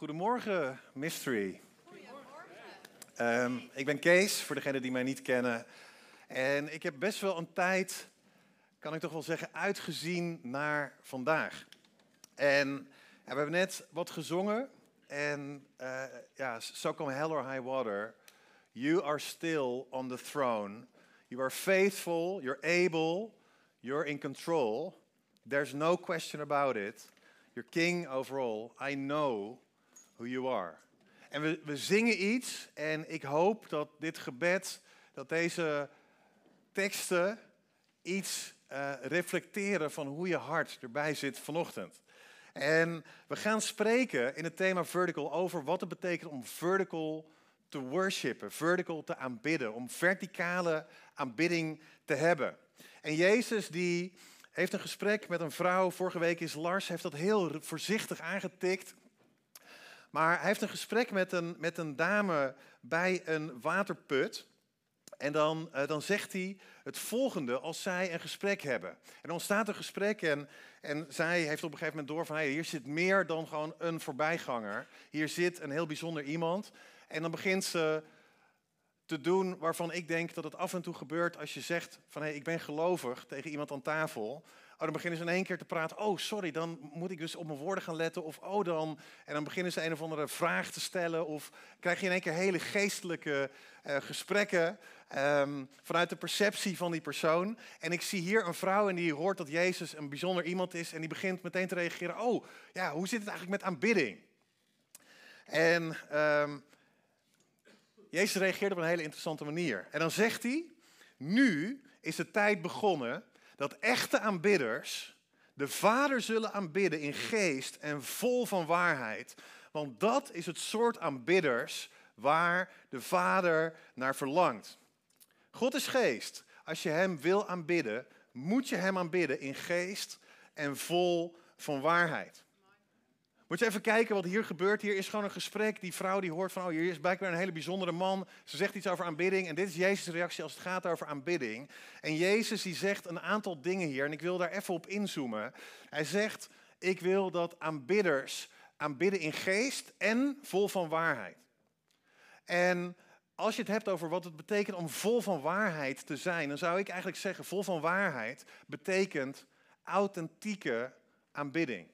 Goedemorgen, Mystery. Goedemorgen. Ik ben Kees, voor degenen die mij niet kennen. En ik heb best wel een tijd, kan ik toch wel zeggen, uitgezien naar vandaag. En ja, we hebben net wat gezongen. En uh, ja, so come hell or high water, you are still on the throne. You are faithful, you're able, you're in control. There's no question about it. You're king over all. I know who you are. En we, we zingen iets en ik hoop dat dit gebed, dat deze teksten iets uh, reflecteren van hoe je hart erbij zit vanochtend. En we gaan spreken in het thema vertical over wat het betekent om vertical te worshipen, vertical te aanbidden, om verticale aanbidding te hebben. En Jezus die heeft een gesprek met een vrouw, vorige week is Lars, heeft dat heel voorzichtig aangetikt. Maar hij heeft een gesprek met een, met een dame bij een waterput. En dan, uh, dan zegt hij het volgende als zij een gesprek hebben. En dan ontstaat een gesprek en, en zij heeft op een gegeven moment door van... Hey, hier zit meer dan gewoon een voorbijganger. Hier zit een heel bijzonder iemand. En dan begint ze te doen waarvan ik denk dat het af en toe gebeurt als je zegt van hey, ik ben gelovig tegen iemand aan tafel. Oh, dan beginnen ze in één keer te praten. Oh, sorry, dan moet ik dus op mijn woorden gaan letten. Of oh, dan. En dan beginnen ze een of andere vraag te stellen. Of krijg je in één keer hele geestelijke uh, gesprekken. Um, vanuit de perceptie van die persoon. En ik zie hier een vrouw en die hoort dat Jezus een bijzonder iemand is. En die begint meteen te reageren. Oh, ja, hoe zit het eigenlijk met aanbidding? En um, Jezus reageert op een hele interessante manier. En dan zegt hij: Nu is de tijd begonnen dat echte aanbidders de Vader zullen aanbidden in geest en vol van waarheid. Want dat is het soort aanbidders waar de Vader naar verlangt. God is geest. Als je Hem wil aanbidden, moet je Hem aanbidden in geest en vol van waarheid. Moet je even kijken wat hier gebeurt. Hier is gewoon een gesprek. Die vrouw die hoort van, oh, hier is blijkbaar een hele bijzondere man. Ze zegt iets over aanbidding. En dit is Jezus' reactie als het gaat over aanbidding. En Jezus die zegt een aantal dingen hier. En ik wil daar even op inzoomen. Hij zegt, ik wil dat aanbidders aanbidden in geest en vol van waarheid. En als je het hebt over wat het betekent om vol van waarheid te zijn, dan zou ik eigenlijk zeggen, vol van waarheid betekent authentieke aanbidding.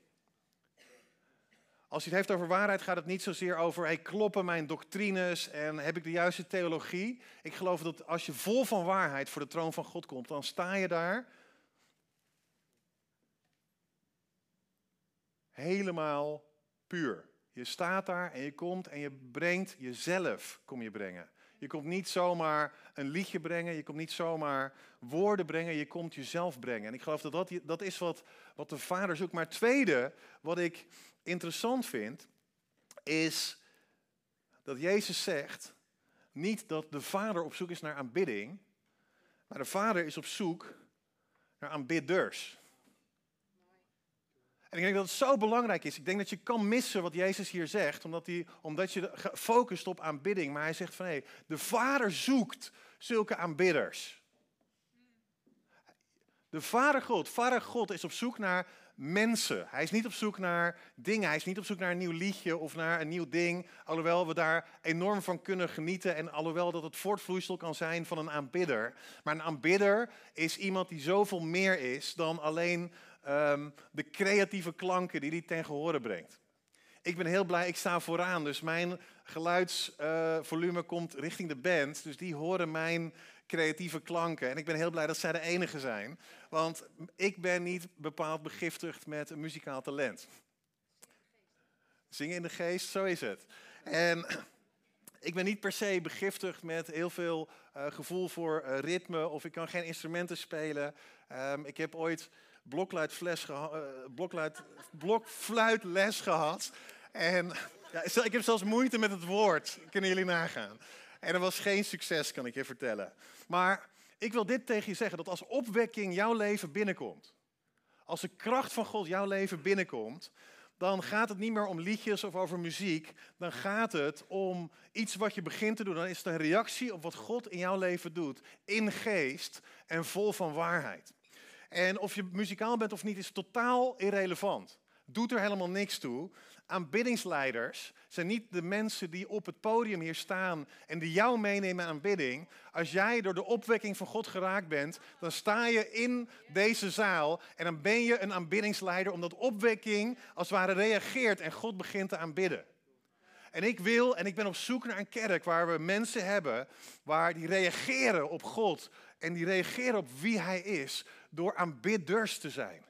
Als je het heeft over waarheid, gaat het niet zozeer over hey, kloppen mijn doctrines en heb ik de juiste theologie. Ik geloof dat als je vol van waarheid voor de troon van God komt, dan sta je daar helemaal puur. Je staat daar en je komt en je brengt jezelf, kom je brengen. Je komt niet zomaar een liedje brengen, je komt niet zomaar woorden brengen, je komt jezelf brengen. En ik geloof dat dat, dat is wat, wat de Vader zoekt. Maar het tweede, wat ik interessant vind, is dat Jezus zegt niet dat de Vader op zoek is naar aanbidding, maar de Vader is op zoek naar aanbidders. En ik denk dat het zo belangrijk is. Ik denk dat je kan missen wat Jezus hier zegt, omdat, hij, omdat je focust op aanbidding. Maar hij zegt van hé, hey, de Vader zoekt zulke aanbidders. De Vader God, Vader God is op zoek naar mensen. Hij is niet op zoek naar dingen. Hij is niet op zoek naar een nieuw liedje of naar een nieuw ding. Alhoewel we daar enorm van kunnen genieten. En alhoewel dat het voortvloeisel kan zijn van een aanbidder. Maar een aanbidder is iemand die zoveel meer is dan alleen um, de creatieve klanken die hij ten gehore brengt. Ik ben heel blij, ik sta vooraan. Dus mijn geluidsvolume uh, komt richting de band. Dus die horen mijn creatieve klanken. En ik ben heel blij dat zij de enige zijn. Want ik ben niet bepaald begiftigd met een muzikaal talent. Zingen in de geest, zo is het. En ik ben niet per se begiftigd met heel veel uh, gevoel voor uh, ritme of ik kan geen instrumenten spelen. Um, ik heb ooit blokfluitles geha uh, blokfluitles gehad. En ja, ik heb zelfs moeite met het woord, kunnen jullie nagaan. En dat was geen succes, kan ik je vertellen. Maar ik wil dit tegen je zeggen, dat als opwekking jouw leven binnenkomt, als de kracht van God jouw leven binnenkomt, dan gaat het niet meer om liedjes of over muziek. Dan gaat het om iets wat je begint te doen. Dan is het een reactie op wat God in jouw leven doet. In geest en vol van waarheid. En of je muzikaal bent of niet is totaal irrelevant. Doet er helemaal niks toe. Aanbiddingsleiders zijn niet de mensen die op het podium hier staan en die jou meenemen aan aanbidding. Als jij door de opwekking van God geraakt bent, dan sta je in deze zaal en dan ben je een aanbiddingsleider omdat opwekking als het ware reageert en God begint te aanbidden. En ik wil en ik ben op zoek naar een kerk waar we mensen hebben waar die reageren op God en die reageren op wie Hij is door aanbidders te zijn.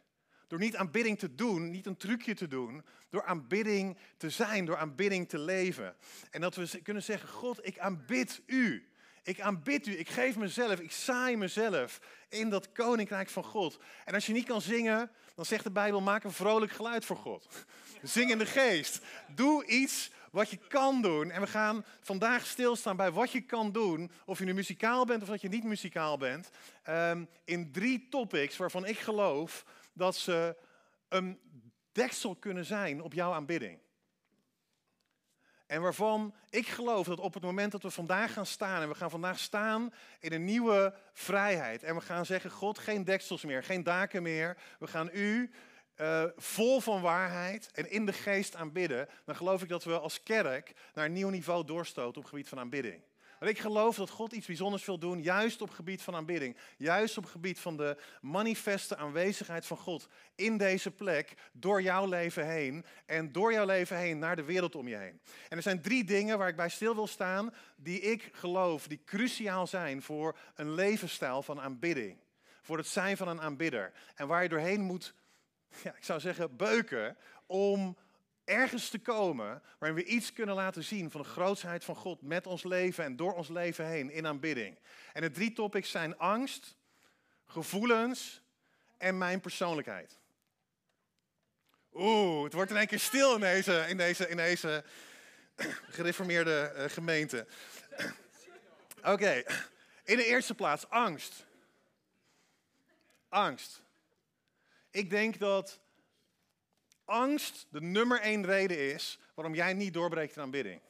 Door niet aanbidding te doen, niet een trucje te doen, door aanbidding te zijn, door aanbidding te leven. En dat we kunnen zeggen, God, ik aanbid u. Ik aanbid u, ik geef mezelf, ik saai mezelf in dat koninkrijk van God. En als je niet kan zingen, dan zegt de Bijbel, maak een vrolijk geluid voor God. Zing in de geest. Doe iets wat je kan doen. En we gaan vandaag stilstaan bij wat je kan doen, of je nu muzikaal bent of dat je niet muzikaal bent, ehm, in drie topics waarvan ik geloof dat ze een deksel kunnen zijn op jouw aanbidding. En waarvan ik geloof dat op het moment dat we vandaag gaan staan, en we gaan vandaag staan in een nieuwe vrijheid, en we gaan zeggen, God, geen deksels meer, geen daken meer, we gaan u uh, vol van waarheid en in de geest aanbidden, dan geloof ik dat we als kerk naar een nieuw niveau doorstoten op het gebied van aanbidding. Want ik geloof dat God iets bijzonders wil doen, juist op gebied van aanbidding. Juist op gebied van de manifeste aanwezigheid van God in deze plek, door jouw leven heen en door jouw leven heen naar de wereld om je heen. En er zijn drie dingen waar ik bij stil wil staan, die ik geloof, die cruciaal zijn voor een levensstijl van aanbidding. Voor het zijn van een aanbidder. En waar je doorheen moet, ja, ik zou zeggen, beuken om ergens te komen waarin we iets kunnen laten zien van de grootsheid van God met ons leven en door ons leven heen in aanbidding. En de drie topics zijn angst, gevoelens en mijn persoonlijkheid. Oeh, het wordt in één keer stil in deze, in deze, in deze gereformeerde uh, gemeente. Oké, in de eerste plaats angst. Angst. Ik denk dat angst de nummer één reden is waarom jij niet doorbreekt in aanbidding.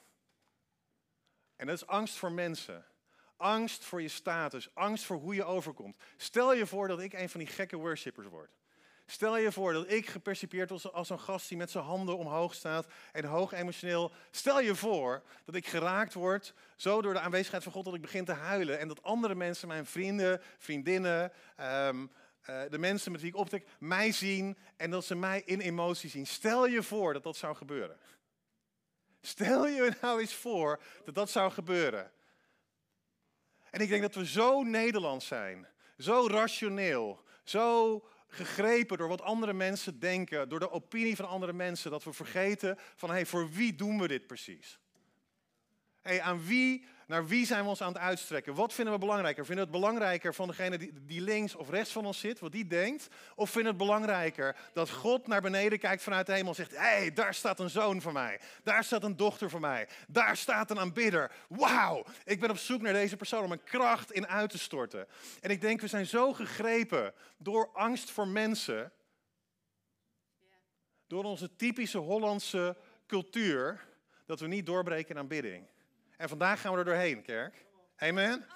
En dat is angst voor mensen. Angst voor je status. Angst voor hoe je overkomt. Stel je voor dat ik een van die gekke worshippers word. Stel je voor dat ik gepercipieerd word als een gast die met zijn handen omhoog staat en hoog emotioneel. Stel je voor dat ik geraakt word zo door de aanwezigheid van God dat ik begin te huilen. En dat andere mensen, mijn vrienden, vriendinnen, um, uh, de mensen met wie ik optrek mij zien en dat ze mij in emotie zien. Stel je voor dat dat zou gebeuren. Stel je nou eens voor dat dat zou gebeuren. En ik denk dat we zo Nederlands zijn, zo rationeel, zo gegrepen door wat andere mensen denken, door de opinie van andere mensen, dat we vergeten van hé, voor wie doen we dit precies? Hey, aan wie naar wie zijn we ons aan het uitstrekken? Wat vinden we belangrijker? Vinden we het belangrijker van degene die, links of rechts van ons zit, wat die denkt? Of vinden we het belangrijker dat God naar beneden kijkt vanuit de hemel en zegt: Hé, hey, daar staat een zoon van mij. Daar staat een dochter van mij. Daar staat een aanbidder. Wauw, ik ben op zoek naar deze persoon om een kracht in uit te storten. En ik denk, we zijn zo gegrepen door angst voor mensen. Door onze typische Hollandse cultuur, dat we niet doorbreken in aanbidding. En vandaag gaan we er doorheen, kerk. Amen?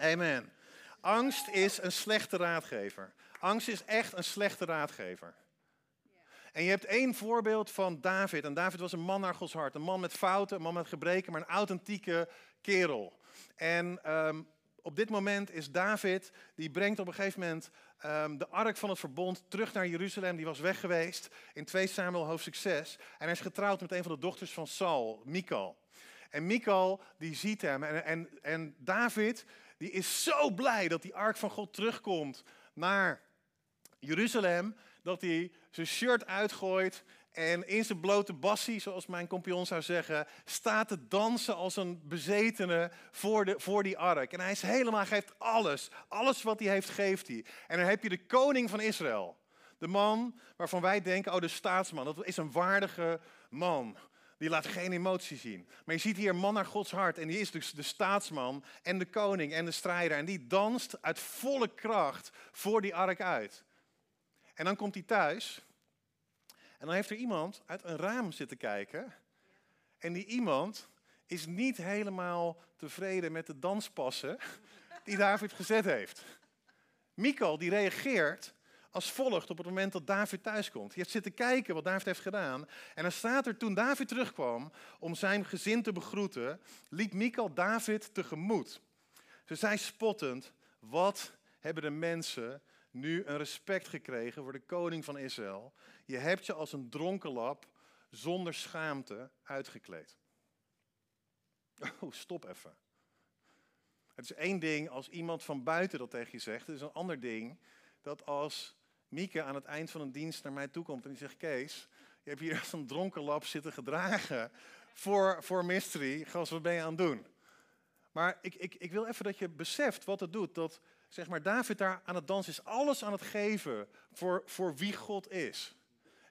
Amen. Angst is een slechte raadgever. Angst is echt een slechte raadgever. En je hebt één voorbeeld van David. En David was een man naar Gods hart. Een man met fouten, een man met gebreken, maar een authentieke kerel. En ehm, op dit moment is David, die brengt op een gegeven moment um, de ark van het verbond terug naar Jeruzalem. Die was weg geweest in 2 Samuel hoofdstuk 6. En hij is getrouwd met een van de dochters van Saul, Michal. En Michal, die ziet hem. En, en, en David, die is zo blij dat die ark van God terugkomt naar Jeruzalem. Dat hij zijn shirt uitgooit en in zijn blote bassie, zoals mijn kompion zou zeggen, staat te dansen als een bezetene voor, de, voor die ark. En hij is helemaal, geeft alles. Alles wat hij heeft, geeft hij. En dan heb je de koning van Israël. De man waarvan wij denken, oh de staatsman, dat is een waardige man. Die laat geen emotie zien. Maar je ziet hier een man naar Gods hart. En die is dus de staatsman en de koning en de strijder. En die danst uit volle kracht voor die ark uit. En dan komt hij thuis. En dan heeft er iemand uit een raam zitten kijken. En die iemand is niet helemaal tevreden met de danspassen die David gezet heeft. Mikal die reageert als volgt op het moment dat David thuiskomt. Je hebt zitten kijken wat David heeft gedaan. En dan staat er, toen David terugkwam om zijn gezin te begroeten, liep Michal David tegemoet. Ze zei spottend, wat hebben de mensen nu een respect gekregen voor de koning van Israël. Je hebt je als een dronkenlap zonder schaamte uitgekleed. Oh, stop even. Het is één ding als iemand van buiten dat tegen je zegt. Het is een ander ding dat als Mieke aan het eind van een dienst naar mij toe komt en die zegt: Kees, je hebt hier als een dronkenlap zitten gedragen voor, voor Mystery. Gast, wat ben je aan het doen? Maar ik, ik, ik wil even dat je beseft wat het doet. Dat zeg maar, David daar aan het dansen is, alles aan het geven voor, voor wie God is.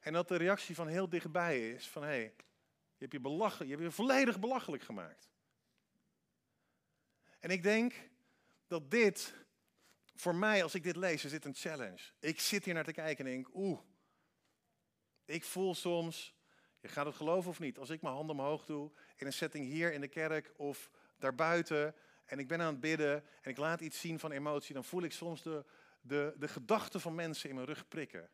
En dat de reactie van heel dichtbij is van hé, hey, je hebt je, belachelijk, je hebt je volledig belachelijk gemaakt. En ik denk dat dit, voor mij als ik dit lees, is dit een challenge. Ik zit hier naar te kijken en denk, oeh, ik voel soms, je gaat het geloven of niet, als ik mijn handen omhoog doe in een setting hier in de kerk of daarbuiten en ik ben aan het bidden en ik laat iets zien van emotie, dan voel ik soms de, de, de gedachten van mensen in mijn rug prikken.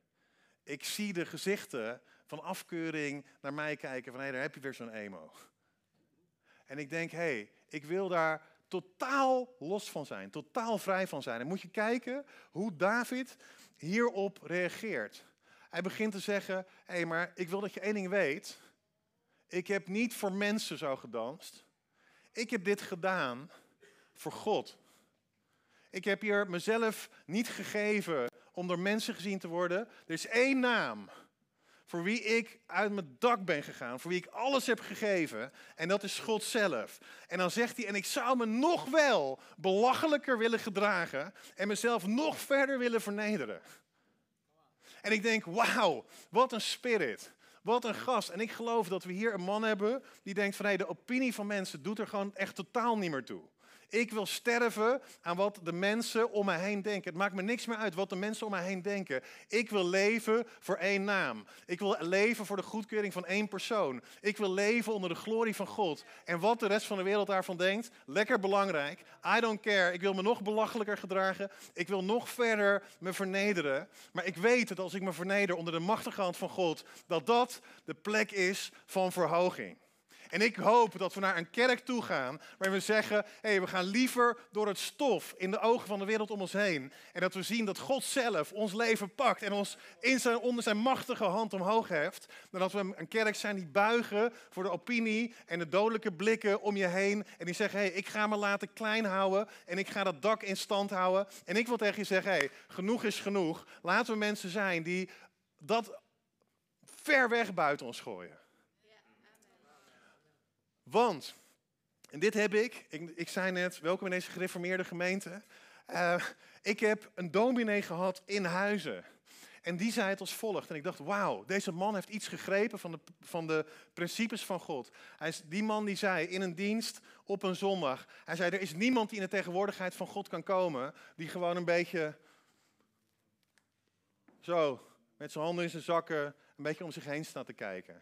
Ik zie de gezichten van afkeuring naar mij kijken van hé, hey, daar heb je weer zo'n emo. En ik denk, hé, hey, ik wil daar totaal los van zijn, totaal vrij van zijn. En moet je kijken hoe David hierop reageert. Hij begint te zeggen, hé, hey, maar ik wil dat je één ding weet. Ik heb niet voor mensen zo gedanst. Ik heb dit gedaan voor God. Ik heb hier mezelf niet gegeven om door mensen gezien te worden. Er is één naam voor wie ik uit mijn dak ben gegaan, voor wie ik alles heb gegeven. En dat is God zelf. En dan zegt hij, en ik zou me nog wel belachelijker willen gedragen en mezelf nog verder willen vernederen. En ik denk, wauw, wat een spirit. Wat een gast. En ik geloof dat we hier een man hebben die denkt van hé, de opinie van mensen doet er gewoon echt totaal niet meer toe. Ik wil sterven aan wat de mensen om mij heen denken. Het maakt me niks meer uit wat de mensen om mij heen denken. Ik wil leven voor één naam. Ik wil leven voor de goedkeuring van één persoon. Ik wil leven onder de glorie van God. En wat de rest van de wereld daarvan denkt, lekker belangrijk. I don't care. Ik wil me nog belachelijker gedragen. Ik wil nog verder me vernederen. Maar ik weet dat als ik me verneder onder de machtige hand van God, dat dat de plek is van verhoging. En ik hoop dat we naar een kerk toe gaan waar we zeggen, hé, hey, we gaan liever door het stof in de ogen van de wereld om ons heen. En dat we zien dat God zelf ons leven pakt en ons in zijn, onder zijn machtige hand omhoog heft. Dan dat we een kerk zijn die buigen voor de opinie en de dodelijke blikken om je heen. En die zeggen, hé, hey, ik ga me laten klein houden en ik ga dat dak in stand houden. En ik wil tegen je zeggen, hé, hey, genoeg is genoeg. Laten we mensen zijn die dat ver weg buiten ons gooien. Want, en dit heb ik, ik, ik zei net, welkom in deze gereformeerde gemeente. Uh, ik heb een dominee gehad in Huizen. En die zei het als volgt. En ik dacht, wauw, deze man heeft iets gegrepen van de, van de principes van God. Die man die zei in een dienst op een zondag. Hij zei, er is niemand die in de tegenwoordigheid van God kan komen. Die gewoon een beetje zo, met zijn handen in zijn zakken, een beetje om zich heen staat te kijken.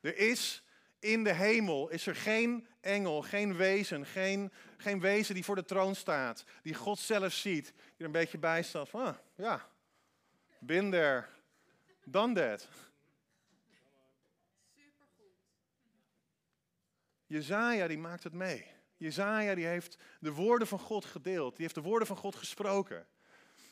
Er is in de hemel is er geen engel, geen wezen, geen, geen wezen die voor de troon staat, die God zelf ziet, die er een beetje bij staat van, ah, ja, been there, done that. Jezaja die maakt het mee. Jezaja die heeft de woorden van God gedeeld, die heeft de woorden van God gesproken.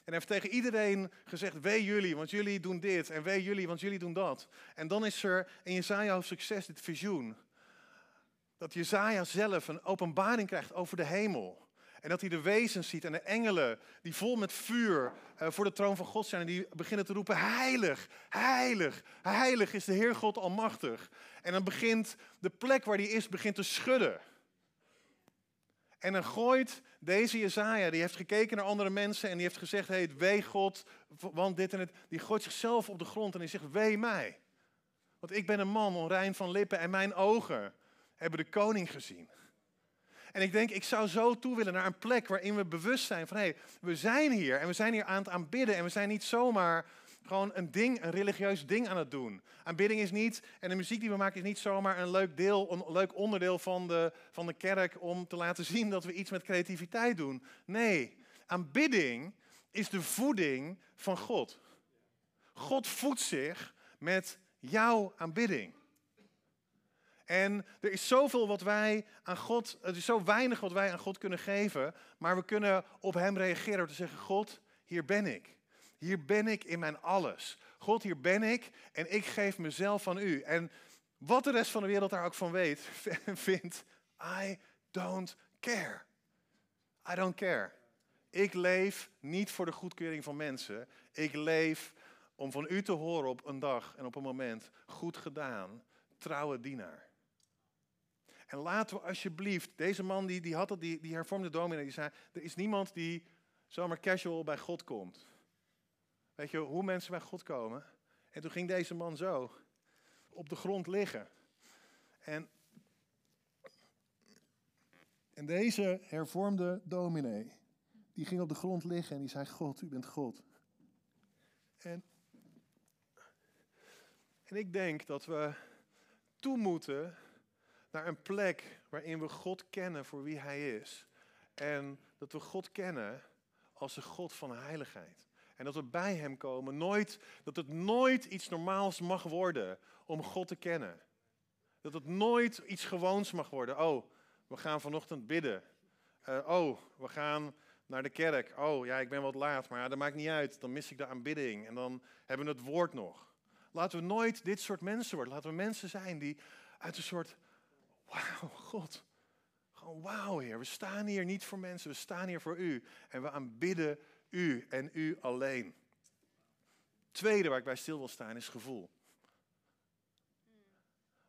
En heeft tegen iedereen gezegd, wee jullie, want jullie doen dit. En wee jullie, want jullie doen dat. En dan is er in Jezaja succes dit visioen. Dat Jezaja zelf een openbaring krijgt over de hemel. En dat hij de wezens ziet en de engelen die vol met vuur uh, voor de troon van God zijn. En die beginnen te roepen, heilig, heilig, heilig is de Heer God Almachtig. En dan begint de plek waar hij is, begint te schudden. En dan gooit deze Jezaja, die heeft gekeken naar andere mensen en die heeft gezegd, hey, wee God, want dit en het. Die gooit zichzelf op de grond en die zegt, wee mij. Want ik ben een man onrein van lippen en mijn ogen hebben de koning gezien. En ik denk, ik zou zo toe willen naar een plek waarin we bewust zijn van, hé, hey, we zijn hier en we zijn hier aan het aanbidden en we zijn niet zomaar gewoon een ding, een religieus ding aan het doen. Aanbidding is niet, en de muziek die we maken is niet zomaar een leuk deel, een leuk onderdeel van de, van de kerk om te laten zien dat we iets met creativiteit doen. Nee, aanbidding is de voeding van God. God voedt zich met jouw aanbidding. En er is zoveel wat wij aan God, er is zo weinig wat wij aan God kunnen geven, maar we kunnen op Hem reageren door te zeggen, God, hier ben ik. Hier ben ik in mijn alles. God, hier ben ik en ik geef mezelf aan U. En wat de rest van de wereld daar ook van weet, vindt, I don't care. I don't care. Ik leef niet voor de goedkeuring van mensen. Ik leef om van u te horen op een dag en op een moment. Goed gedaan, trouwe dienaar. En laten we alsjeblieft, deze man die, die had die, die hervormde dominee, die zei, er is niemand die zomaar casual bij God komt. Weet je hoe mensen bij God komen? En toen ging deze man zo op de grond liggen. En, en deze hervormde dominee, die ging op de grond liggen en die zei, God, u bent God. En, en ik denk dat we toe moeten naar een plek waarin we God kennen voor wie Hij is. En dat we God kennen als een God van heiligheid. En dat we bij Hem komen. Nooit, dat het nooit iets normaals mag worden om God te kennen. Dat het nooit iets gewoons mag worden. Oh, we gaan vanochtend bidden. Uh, oh, we gaan naar de kerk. Oh, ja, ik ben wat laat, maar ja, dat maakt niet uit. Dan mis ik de aanbidding en dan hebben we het woord nog. Laten we nooit dit soort mensen worden. Laten we mensen zijn die uit een soort, wauw, God. Gewoon, wauw, Heer. We staan hier niet voor mensen, we staan hier voor U. En we aanbidden U en U alleen. Tweede waar ik bij stil wil staan is gevoel.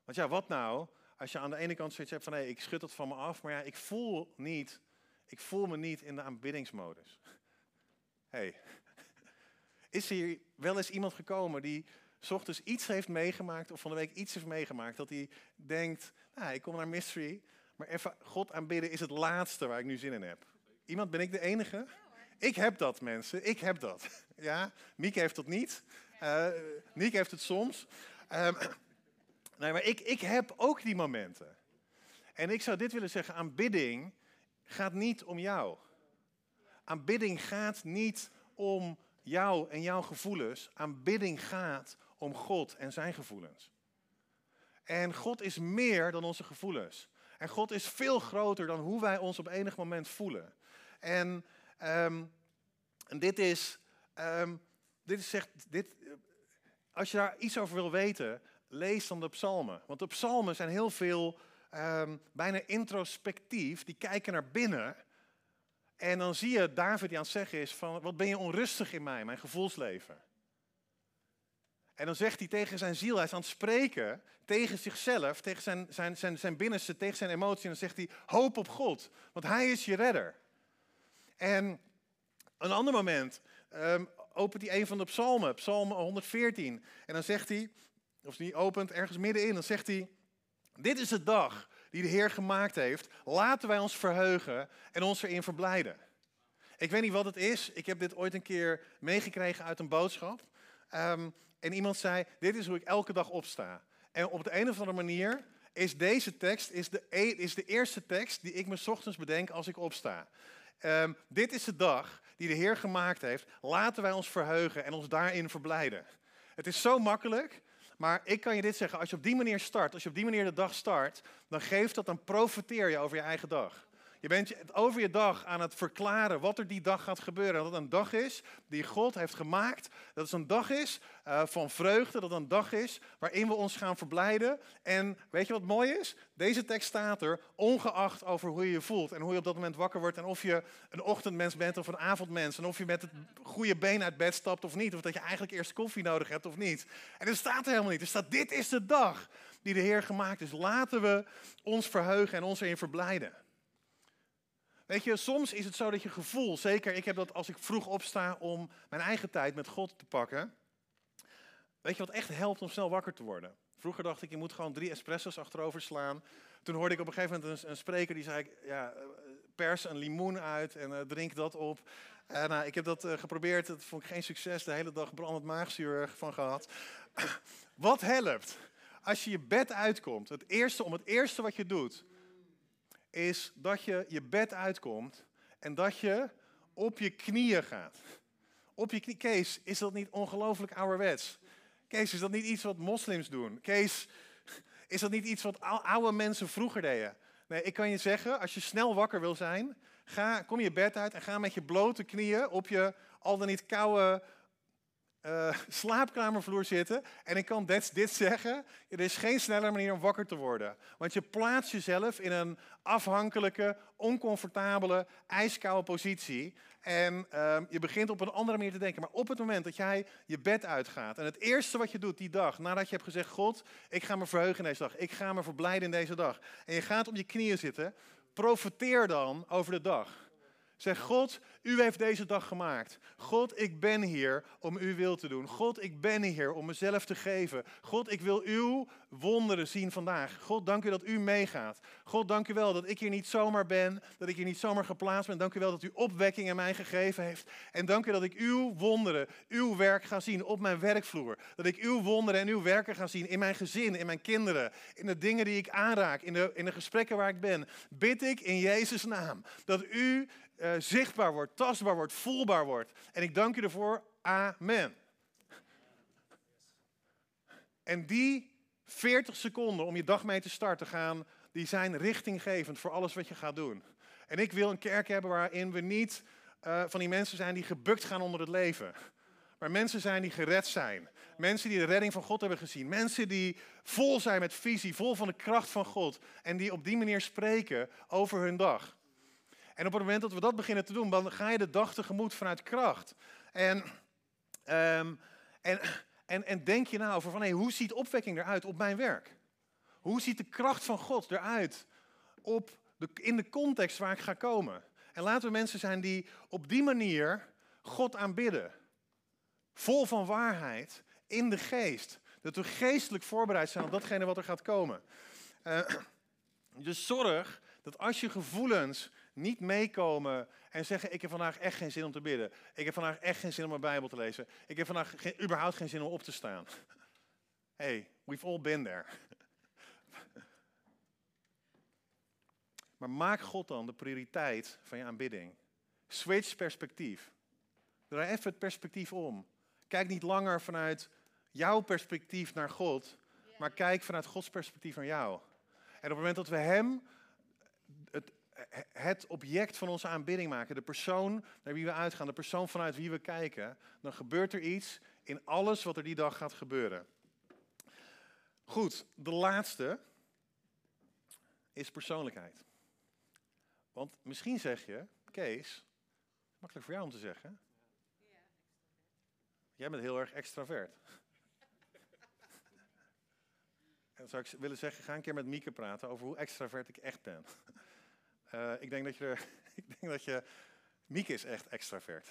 Want ja, wat nou als je aan de ene kant zoiets hebt van hé, ik schud het van me af, maar ja, ik voel niet, ik voel me niet in de aanbiddingsmodus. hey. is hier wel eens iemand gekomen die s ochtends iets heeft meegemaakt of van de week iets heeft meegemaakt dat hij denkt, nou, ik kom naar Mystery, maar even God aanbidden is het laatste waar ik nu zin in heb. Iemand, ben ik de enige? Ik heb dat, mensen. Ik heb dat. Ja, Mieke heeft dat niet. Uh, Niek heeft het soms. Um, Nee, maar ik, ik heb ook die momenten. En ik zou dit willen zeggen, aanbidding gaat niet om jou. Aanbidding gaat niet om jou en jouw gevoelens. Aanbidding gaat om God en zijn gevoelens. En God is meer dan onze gevoelens. En God is veel groter dan hoe wij ons op enig moment voelen. En, um, en dit is, um, dit is zegt, dit, als je daar iets over wil weten, lees dan de psalmen. Want de psalmen zijn heel veel um, bijna introspectief. Die kijken naar binnen. En dan zie je David die aan het zeggen is van, wat ben je onrustig in mij, mijn gevoelsleven. En dan zegt hij tegen zijn ziel, hij is aan het spreken tegen zichzelf, tegen zijn, zijn, zijn, zijn binnenste, tegen zijn emotie. En dan zegt hij, hoop op God, want hij is je redder. En een ander moment um, opent hij een van de psalmen, psalm 114. En dan zegt hij, of die opent ergens middenin, dan zegt hij, dit is de dag die de Heer gemaakt heeft. Laten wij ons verheugen en ons erin verblijden. Ik weet niet wat het is. Ik heb dit ooit een keer meegekregen uit een boodschap. Um, en iemand zei, dit is hoe ik elke dag opsta. En op de een of andere manier is deze tekst is de, e, is de eerste tekst die ik me ochtends bedenk als ik opsta. Um, dit is de dag die de Heer gemaakt heeft. Laten wij ons verheugen en ons daarin verblijden. Het is zo makkelijk. Maar ik kan je dit zeggen, als je op die manier start, als je op die manier de dag start, dan geeft dat, dan profiteer je over je eigen dag. Je bent over je dag aan het verklaren wat er die dag gaat gebeuren. Dat het een dag is die God heeft gemaakt. Dat het een dag is uh, van vreugde. Dat het een dag is waarin we ons gaan verblijden. En weet je wat mooi is? Deze tekst staat er ongeacht over hoe je je voelt. En hoe je op dat moment wakker wordt. En of je een ochtendmens bent of een avondmens. En of je met het goede been uit bed stapt of niet. Of dat je eigenlijk eerst koffie nodig hebt of niet. En dat staat er helemaal niet. Er staat dit is de dag die de Heer gemaakt is. Laten we ons verheugen en ons erin verblijden. Weet je, soms is het zo dat je gevoel, zeker ik heb dat als ik vroeg opsta om mijn eigen tijd met God te pakken. Weet je wat echt helpt om snel wakker te worden? Vroeger dacht ik, je moet gewoon drie espresso's achterover slaan. Toen hoorde ik op een gegeven moment een, spreker die zei, ja, pers een limoen uit en uh, drink dat op. En uh, ik heb dat geprobeerd, dat vond ik geen succes. De hele dag brandend maagzuur van gehad. wat helpt? Als je je bed uitkomt, het eerste, om het eerste wat je doet, is dat je je bed uitkomt en dat je op je knieën gaat. op je knie. Kees, is dat niet ongelooflijk ouderwets? Kees, is dat niet iets wat moslims doen? Kees, is dat niet iets wat oude mensen vroeger deden? Nee, ik kan je zeggen, als je snel wakker wil zijn, ga, kom je bed uit en ga met je blote knieën op je al dan niet koude uh, slaapkamervloer zitten. En ik kan dit, dit zeggen, er is geen snellere manier om wakker te worden. Want je plaatst jezelf in een afhankelijke, oncomfortabele, ijskoude positie. En ehm, je begint op een andere manier te denken. Maar op het moment dat jij je bed uitgaat en het eerste wat je doet die dag, nadat je hebt gezegd, God, ik ga me verheugen in deze dag, ik ga me verblijden in deze dag. En je gaat op je knieën zitten, profiteer dan over de dag. Zeg, God, u heeft deze dag gemaakt. God, ik ben hier om uw wil te doen. God, ik ben hier om mezelf te geven. God, ik wil uw wonderen zien vandaag. God, dank u dat u meegaat. God, dank u wel dat ik hier niet zomaar ben, dat ik hier niet zomaar geplaatst ben. Dank u wel dat u opwekking in mij gegeven heeft. En dank u dat ik uw wonderen, uw werk ga zien op mijn werkvloer. Dat ik uw wonderen en uw werken ga zien in mijn gezin, in mijn kinderen, in de dingen die ik aanraak, in de, in de gesprekken waar ik ben. Bid ik in Jezus' naam dat u uh, zichtbaar wordt, tastbaar wordt, voelbaar wordt. En ik dank u ervoor. Amen. En die 40 seconden om je dag mee te starten gaan, die zijn richtinggevend voor alles wat je gaat doen. En ik wil een kerk hebben waarin we niet uh, van die mensen zijn die gebukt gaan onder het leven. Maar mensen zijn die gered zijn. Mensen die de redding van God hebben gezien. Mensen die vol zijn met visie, vol van de kracht van God. En die op die manier spreken over hun dag. En op het moment dat we dat beginnen te doen, dan ga je de dag tegemoet vanuit kracht. En, um, en, en, en denk je nou over van, hey, hoe ziet opwekking eruit op mijn werk? Hoe ziet de kracht van God eruit op de, in de context waar ik ga komen? En laten we mensen zijn die op die manier God aanbidden. Vol van waarheid, in de geest. Dat we geestelijk voorbereid zijn op datgene wat er gaat komen. Uh, dus zorg dat als je gevoelens niet meekomen en zeggen: Ik heb vandaag echt geen zin om te bidden. Ik heb vandaag echt geen zin om mijn Bijbel te lezen. Ik heb vandaag geen, überhaupt geen zin om op te staan. Hey, we've all been there. Maar maak God dan de prioriteit van je aanbidding. Switch perspectief. Draai even het perspectief om. Kijk niet langer vanuit jouw perspectief naar God, maar kijk vanuit Gods perspectief naar jou. En op het moment dat we Hem het object van onze aanbidding maken, de persoon naar wie we uitgaan, de persoon vanuit wie we kijken, dan gebeurt er iets in alles wat er die dag gaat gebeuren. Goed, de laatste is persoonlijkheid. Want misschien zeg je, Kees, makkelijk voor jou om te zeggen. Jij bent heel erg extravert. En dan zou ik willen zeggen, ga een keer met Mieke praten over hoe extravert ik echt ben. Uh, ik denk dat je, ik denk dat je, Mieke is echt extravert.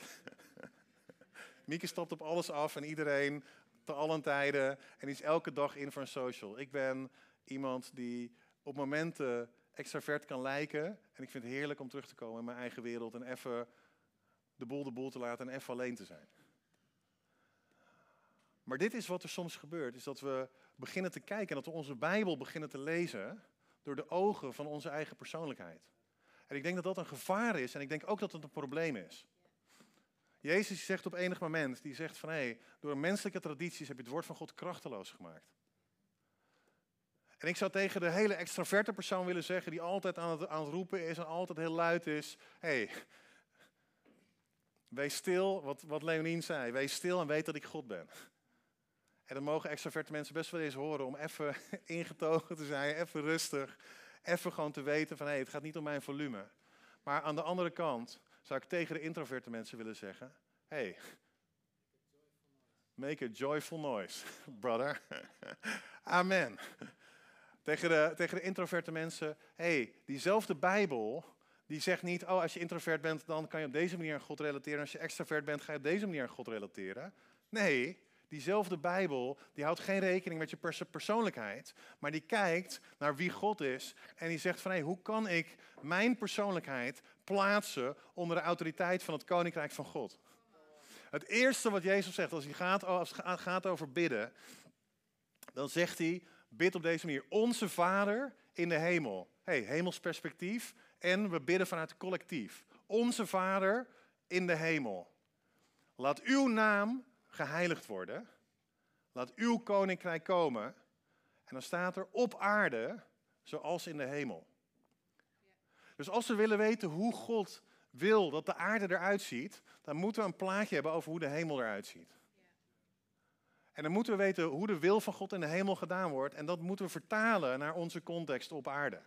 Mieke stapt op alles af en iedereen, te allen tijden. En is elke dag in voor een social. Ik ben iemand die op momenten extravert kan lijken. En ik vind het heerlijk om terug te komen in mijn eigen wereld en even de boel de boel te laten en even alleen te zijn. Maar dit is wat er soms gebeurt, is dat we beginnen te kijken en dat we onze Bijbel beginnen te lezen door de ogen van onze eigen persoonlijkheid. En ik denk dat dat een gevaar is en ik denk ook dat het een probleem is. Jezus zegt op enig moment, die zegt van hé, hey, door menselijke tradities heb je het woord van God krachteloos gemaakt. En ik zou tegen de hele extraverte persoon willen zeggen, die altijd aan het, aan het roepen is en altijd heel luid is, hé, hey, wees stil, wat, wat Leonien zei, wees stil en weet dat ik God ben. En dan mogen extraverte mensen best wel eens horen om even ingetogen te zijn, even rustig even gewoon te weten van hé, hey, het gaat niet om mijn volume. Maar aan de andere kant zou ik tegen de introverte mensen willen zeggen, hey, make a joyful noise, brother. Amen. Tegen de, tegen de introverte mensen, hey, diezelfde Bijbel, die zegt niet, oh, als je introvert bent, dan kan je op deze manier aan God relateren. Als je extravert bent, ga je op deze manier aan God relateren. Nee, diezelfde Bijbel, die houdt geen rekening met je persoonlijkheid, maar die kijkt naar wie God is en die zegt van hé, hey, hoe kan ik mijn persoonlijkheid plaatsen onder de autoriteit van het Koninkrijk van God? Het eerste wat Jezus zegt als hij gaat, als gaat over bidden, dan zegt hij, bid op deze manier, onze Vader in de hemel. hemels perspectief en we bidden vanuit het collectief. Onze Vader in de hemel. laat uw naam geheiligd worden. Laat uw koninkrijk komen. En dan staat er op aarde zoals in de hemel. Dus als we willen weten hoe God wil dat de aarde eruit ziet, dan moeten we een plaatje hebben over hoe de hemel eruit ziet. En dan moeten we weten hoe de wil van God in de hemel gedaan wordt. En dat moeten we vertalen naar onze context op aarde.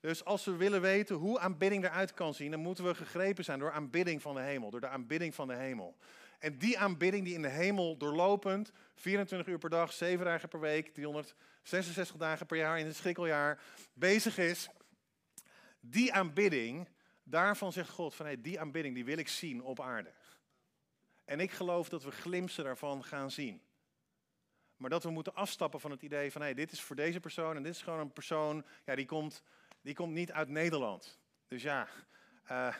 Dus als we willen weten hoe aanbidding eruit kan zien, dan moeten we gegrepen zijn door aanbidding van de hemel, door de aanbidding van de hemel. En die aanbidding die in de hemel doorlopend, 24 uur per dag, 7 dagen per week, 366 dagen per jaar in het schrikkeljaar bezig is, die aanbidding, daarvan zegt God van hey, die aanbidding die wil ik zien op aarde. En ik geloof dat we glimpsen daarvan gaan zien. Maar dat we moeten afstappen van het idee van hey, dit is voor deze persoon en dit is gewoon een persoon, ja, die komt, die komt niet uit Nederland. Dus ja, uh,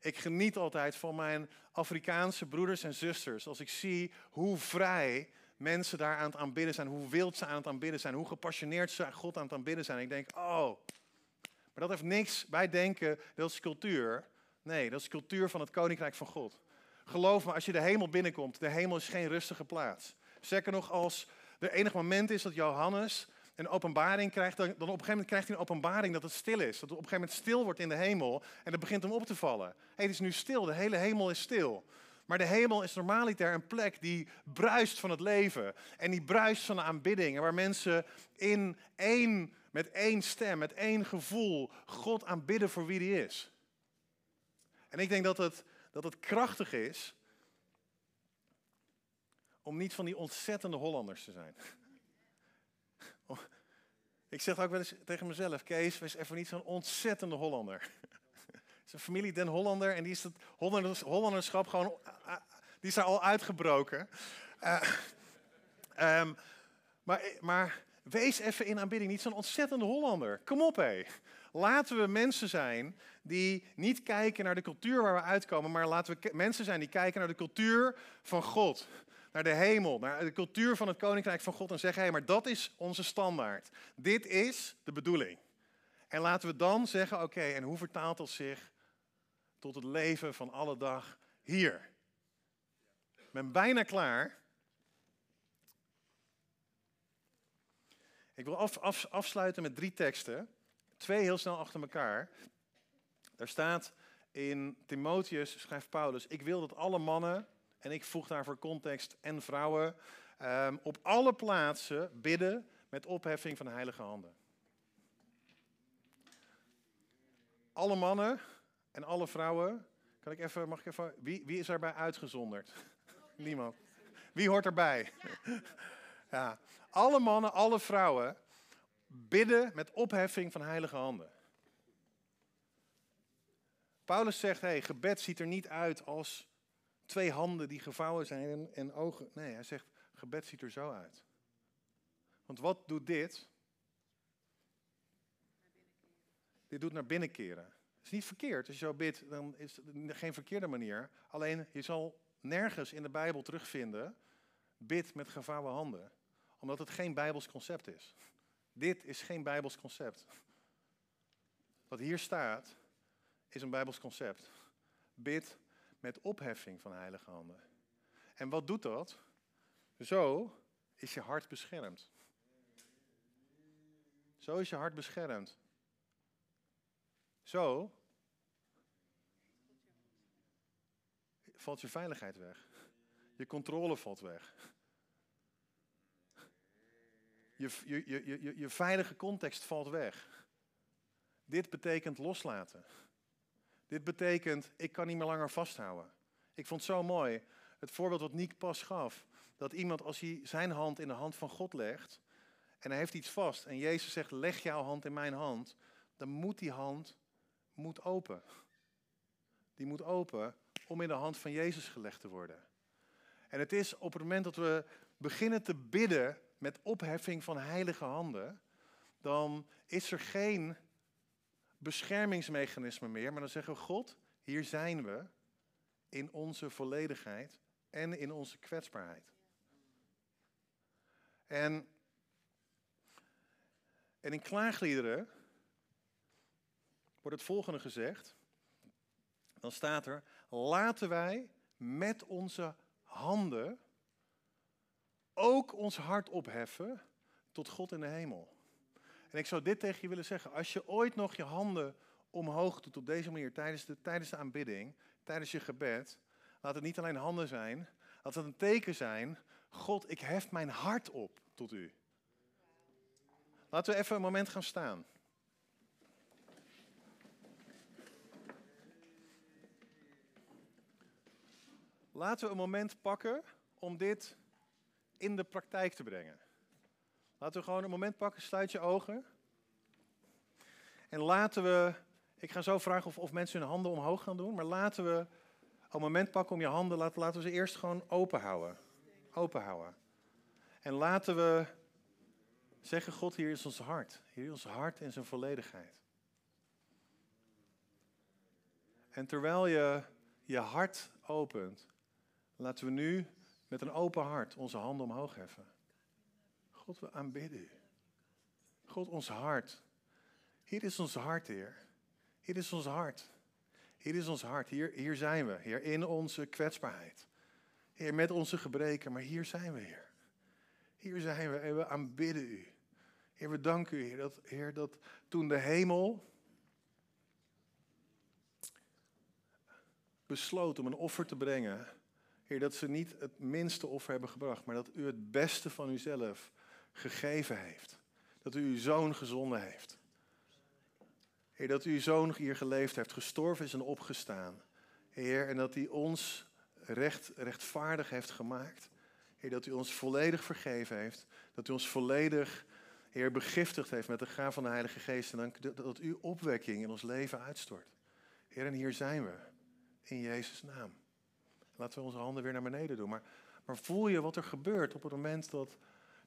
ik geniet altijd van mijn Afrikaanse broeders en zusters. Als ik zie hoe vrij mensen daar aan het aanbidden zijn, hoe wild ze aan het aanbidden zijn, hoe gepassioneerd ze God aan het aanbidden zijn. Ik denk, oh, maar dat heeft niks bij denken, dat is cultuur. Nee, dat is cultuur van het koninkrijk van God. Geloof me, als je de hemel binnenkomt, de hemel is geen rustige plaats. Zeker nog als er enig moment is dat Johannes een openbaring krijgt, dan, dan op een gegeven moment krijgt hij een openbaring dat het stil is. Dat het op een gegeven moment stil wordt in de hemel en dat begint hem op te vallen. Het is nu stil, de hele hemel is stil. Maar de hemel is normaliter een plek die bruist van het leven. En die bruist van de aanbidding. En waar mensen in één, met één stem, met één gevoel, God aanbidden voor wie die is. En ik denk dat het, dat het krachtig is om niet van die ontzettende Hollanders te zijn. Ik zeg ook wel eens tegen mezelf, Kees, wees even niet zo'n ontzettende Hollander. Is een familie Den Hollander en die is het Hollanders, Hollanderschap gewoon, eh, eh, die is daar al uitgebroken. Uh, um, maar, maar wees even in aanbidding niet zo'n ontzettende Hollander. Kom op hé. Laten we mensen zijn die niet kijken naar de cultuur waar we uitkomen, maar laten we mensen zijn die kijken naar de cultuur van God naar de hemel, naar de cultuur van het koninkrijk van God en zeggen: hé, maar dat is onze standaard. Dit is de bedoeling. En laten we dan zeggen: oké, en hoe vertaalt dat zich tot het leven van alle dag hier? Ik ben bijna klaar. Ik wil af, afsluiten met drie teksten. Twee heel snel achter elkaar. Daar staat in Timotheus, schrijft Paulus: Ik wil dat alle mannen en ik voeg daarvoor context en vrouwen, ehm, op alle plaatsen bidden met opheffing van heilige handen. Alle mannen en alle vrouwen, kan ik even, mag ik even, wie, wie is erbij uitgezonderd? Niemand. Wie hoort erbij? ja, alle mannen, alle vrouwen bidden met opheffing van heilige handen. Paulus zegt, hey, gebed ziet er niet uit als twee handen die gevouwen zijn en, en ogen. Nee, hij zegt, gebed ziet er zo uit. Want wat doet dit? Dit doet naar binnen keren. Het is niet verkeerd. Als je zo bidt, dan is het geen verkeerde manier. Alleen, je zal nergens in de Bijbel terugvinden, bid met gevouwen handen. Omdat het geen Bijbels concept is. Dit is geen Bijbels concept. Wat hier staat, is een Bijbels concept. Bid met opheffing van heilige handen. En wat doet dat? Zo is je hart beschermd. Zo is je hart beschermd. Zo valt je veiligheid weg. Je controle valt weg. Je, je, je, je, je veilige context valt weg. Dit betekent loslaten. Dit betekent, ik kan niet meer langer vasthouden. Ik vond het zo mooi, het voorbeeld wat Niek pas gaf. Dat iemand, als hij zijn hand in de hand van God legt, en hij heeft iets vast, en Jezus zegt, leg jouw hand in mijn hand, dan moet die hand moet open. Die moet open om in de hand van Jezus gelegd te worden. En het is op het moment dat we beginnen te bidden met opheffing van heilige handen, dan is er geen beschermingsmechanisme meer, maar dan zeggen we, God, hier zijn we in onze volledigheid en in onze kwetsbaarheid. En, en in klaagliederen wordt het volgende gezegd. Dan staat er, laten wij met onze handen ook ons hart opheffen tot God in de hemel. En ik zou dit tegen je willen zeggen. Als je ooit nog je handen omhoog doet op deze manier tijdens de, tijdens de aanbidding, tijdens je gebed, laat het niet alleen handen zijn, laat het een teken zijn. God, ik hef mijn hart op tot u. Laten we even een moment gaan staan. Laten we een moment pakken om dit in de praktijk te brengen. Laten we gewoon een moment pakken, sluit je ogen. En laten we, ik ga zo vragen of, of mensen hun handen omhoog gaan doen, maar laten we een moment pakken om je handen, laten, laten we ze eerst gewoon open houden. Open houden. En laten we zeggen, God, hier is ons hart. Hier is ons hart in zijn volledigheid. En terwijl je je hart opent, laten we nu met een open hart onze handen omhoog heffen. God, we aanbidden u. God, ons hart. Hier is ons hart, Heer. Hier is ons hart. Hier is ons hart. Hier, hier zijn we, Heer, in onze kwetsbaarheid. Heer, met onze gebreken, maar hier zijn we, Heer. Hier zijn we en we aanbidden u. Heer, we danken u, Heer, dat, Heer, dat toen de hemel besloot om een offer te brengen, Heer, dat ze niet het minste offer hebben gebracht, maar dat u het beste van uzelf gegeven heeft. Dat u uw zoon gezonden heeft. Heer, dat u uw zoon hier geleefd heeft, gestorven is en opgestaan. Heer, en dat hij ons recht, rechtvaardig heeft gemaakt. Heer, dat u ons volledig vergeven heeft. Dat u ons volledig, Heer, begiftigd heeft met de gaaf van de Heilige Geest. En dat u opwekking in ons leven uitstort. Heer, en hier zijn we. In Jezus' naam. Laten we onze handen weer naar beneden doen. Maar, maar voel je wat er gebeurt op het moment dat,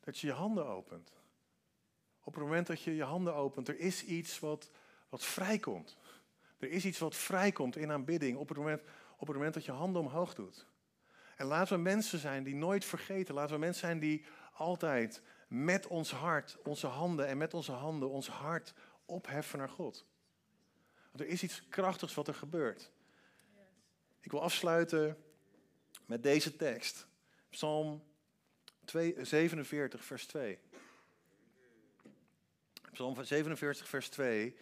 dat je je handen opent? Op het moment dat je je handen opent, er is iets wat, wat vrijkomt. Er is iets wat vrijkomt in aanbidding op het, moment, op het moment dat je handen omhoog doet. En laten we mensen zijn die nooit vergeten. Laten we mensen zijn die altijd met ons hart, onze handen en met onze handen ons hart opheffen naar God. Want er is iets krachtigs wat er gebeurt. Ik wil afsluiten met deze tekst. Psalm 47, vers 2. Psalm 47, vers 2,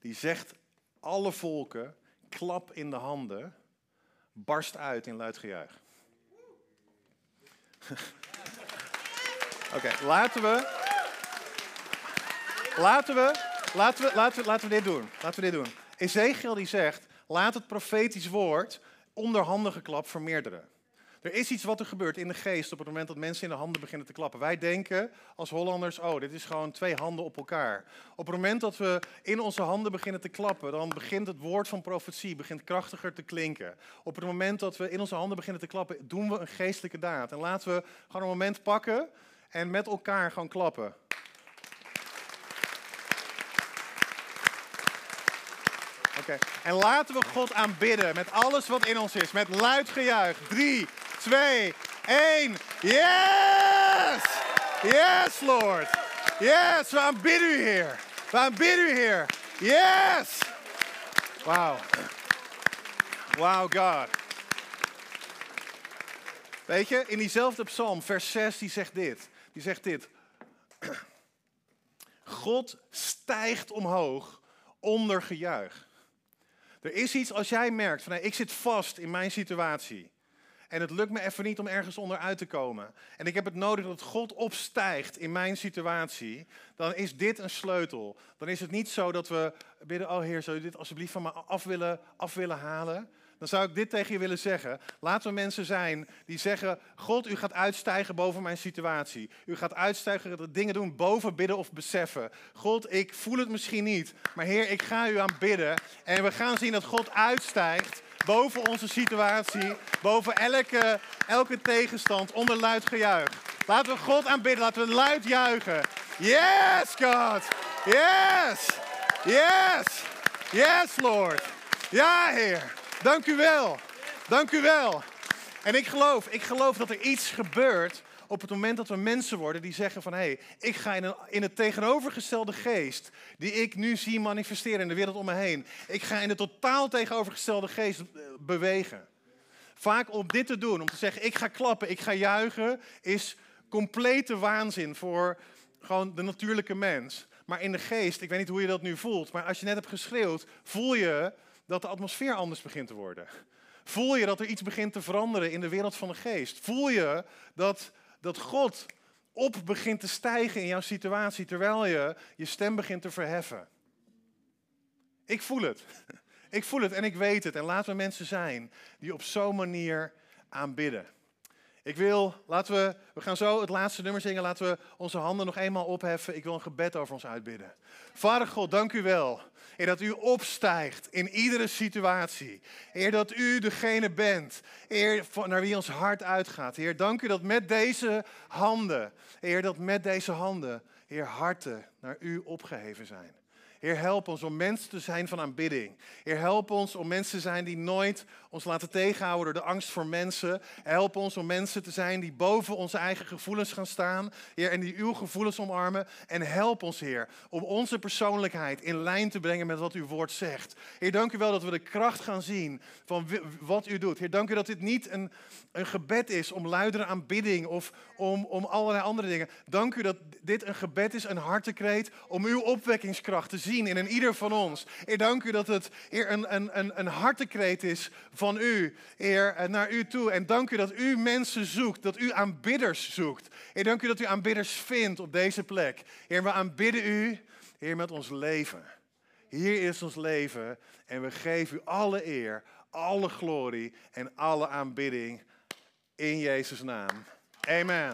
die zegt, alle volken, klap in de handen, barst uit in luid gejuich. Oké, laten we, laten we, laten we, laten we, laten we dit doen. Laten we dit doen. Ezekiel die zegt, laat het profetisch woord onder geklap vermeerderen. Er is iets wat er gebeurt in de geest op het moment dat mensen in de handen beginnen te klappen. Wij denken als Hollanders, oh, dit is gewoon twee handen op elkaar. Op het moment dat we in onze handen beginnen te klappen, dan begint het woord van profetie begint krachtiger te klinken. Op het moment dat we in onze handen beginnen te klappen, doen we een geestelijke daad. En laten we gewoon een moment pakken en met elkaar gaan klappen. Oké, en laten we God aanbidden met alles wat in ons is, met luid gejuich. Drie, 2, 1. Yes! Yes, Lord. Yes, we aanbidden u, Heer. We aanbidden. Yes! Wauw. Wauw, God. Weet je, in diezelfde psalm, vers 6, die zegt dit. Die zegt dit. God stijgt omhoog onder gejuich. Er is iets als jij merkt van ik zit vast in mijn situatie. En het lukt me even niet om ergens onderuit te komen. En ik heb het nodig dat God opstijgt in mijn situatie. Dan is dit een sleutel. Dan is het niet zo dat we bidden, oh Heer, zou je dit alsjeblieft van me af willen, af willen halen? Dan zou ik dit tegen je willen zeggen. Laten we mensen zijn die zeggen, God, u gaat uitstijgen boven mijn situatie. U gaat uitstijgen, dingen doen boven bidden of beseffen. God, ik voel het misschien niet, maar Heer, ik ga u aanbidden. En we gaan zien dat God uitstijgt boven onze situatie, boven elke, elke tegenstand, onder luid gejuich. Laten we God aanbidden, laten we luid juichen. Yes, God. Yes. Yes. Yes, Lord. Ja, Heer. Dank u wel. Dank u wel. En ik geloof, ik geloof dat er iets gebeurt op het moment dat we mensen worden die zeggen van hé, hey, ik ga in, een, in het tegenovergestelde geest die ik nu zie manifesteren in de wereld om me heen. Ik ga in de totaal tegenovergestelde geest eh, bewegen. Vaak om dit te doen, om te zeggen ik ga klappen, ik ga juichen, is complete waanzin voor gewoon de natuurlijke mens. Maar in de geest, ik weet niet hoe je dat nu voelt, maar als je net hebt geschreeuwd, voel je dat de atmosfeer anders begint te worden. Voel je dat er iets begint te veranderen in de wereld van de geest. Voel je dat, dat God op begint te stijgen in jouw situatie terwijl je je stem begint te verheffen. Ik voel het. Ik voel het en ik weet het. En laten we mensen zijn die op zo'n manier aanbidden. Ik wil, laten we, we gaan zo het laatste nummer zingen. Laten we onze handen nog eenmaal opheffen. Ik wil een gebed over ons uitbidden. Vader God, dank u wel. Heer, dat u opstijgt in iedere situatie. Heer, dat u degene bent. Heer, naar wie ons hart uitgaat. Heer, dank u dat met deze handen, Heer, dat met deze handen, Heer, harten naar u opgeheven zijn. Heer, help ons om mensen te zijn van aanbidding. Heer, help ons om mensen te zijn die nooit ons laten tegenhouden door de angst voor mensen. Help ons om mensen te zijn die boven onze eigen gevoelens gaan staan. Heer, en die uw gevoelens omarmen. En help ons, Heer, om onze persoonlijkheid in lijn te brengen met wat uw woord zegt. Heer, dank u wel dat we de kracht gaan zien van wat u doet. Heer, dank u dat dit niet een, een gebed is om luidere aanbidding of om, om allerlei andere dingen. Dank u dat dit een gebed is, een hartekreet om uw opwekkingskracht te zien in en ieder van ons. Heer, dank u dat het Heer, een, een, een, een hartekreet is van u, Heer, eh, naar u toe. En dank u dat u mensen zoekt, dat u aanbidders zoekt. Heer, dank u dat u aanbidders vindt op deze plek. Heer, we aanbidden u, Heer, met ons leven. Hier is ons leven en we geven u alle eer, alle glorie en alle aanbidding in Jezus' naam. Amen.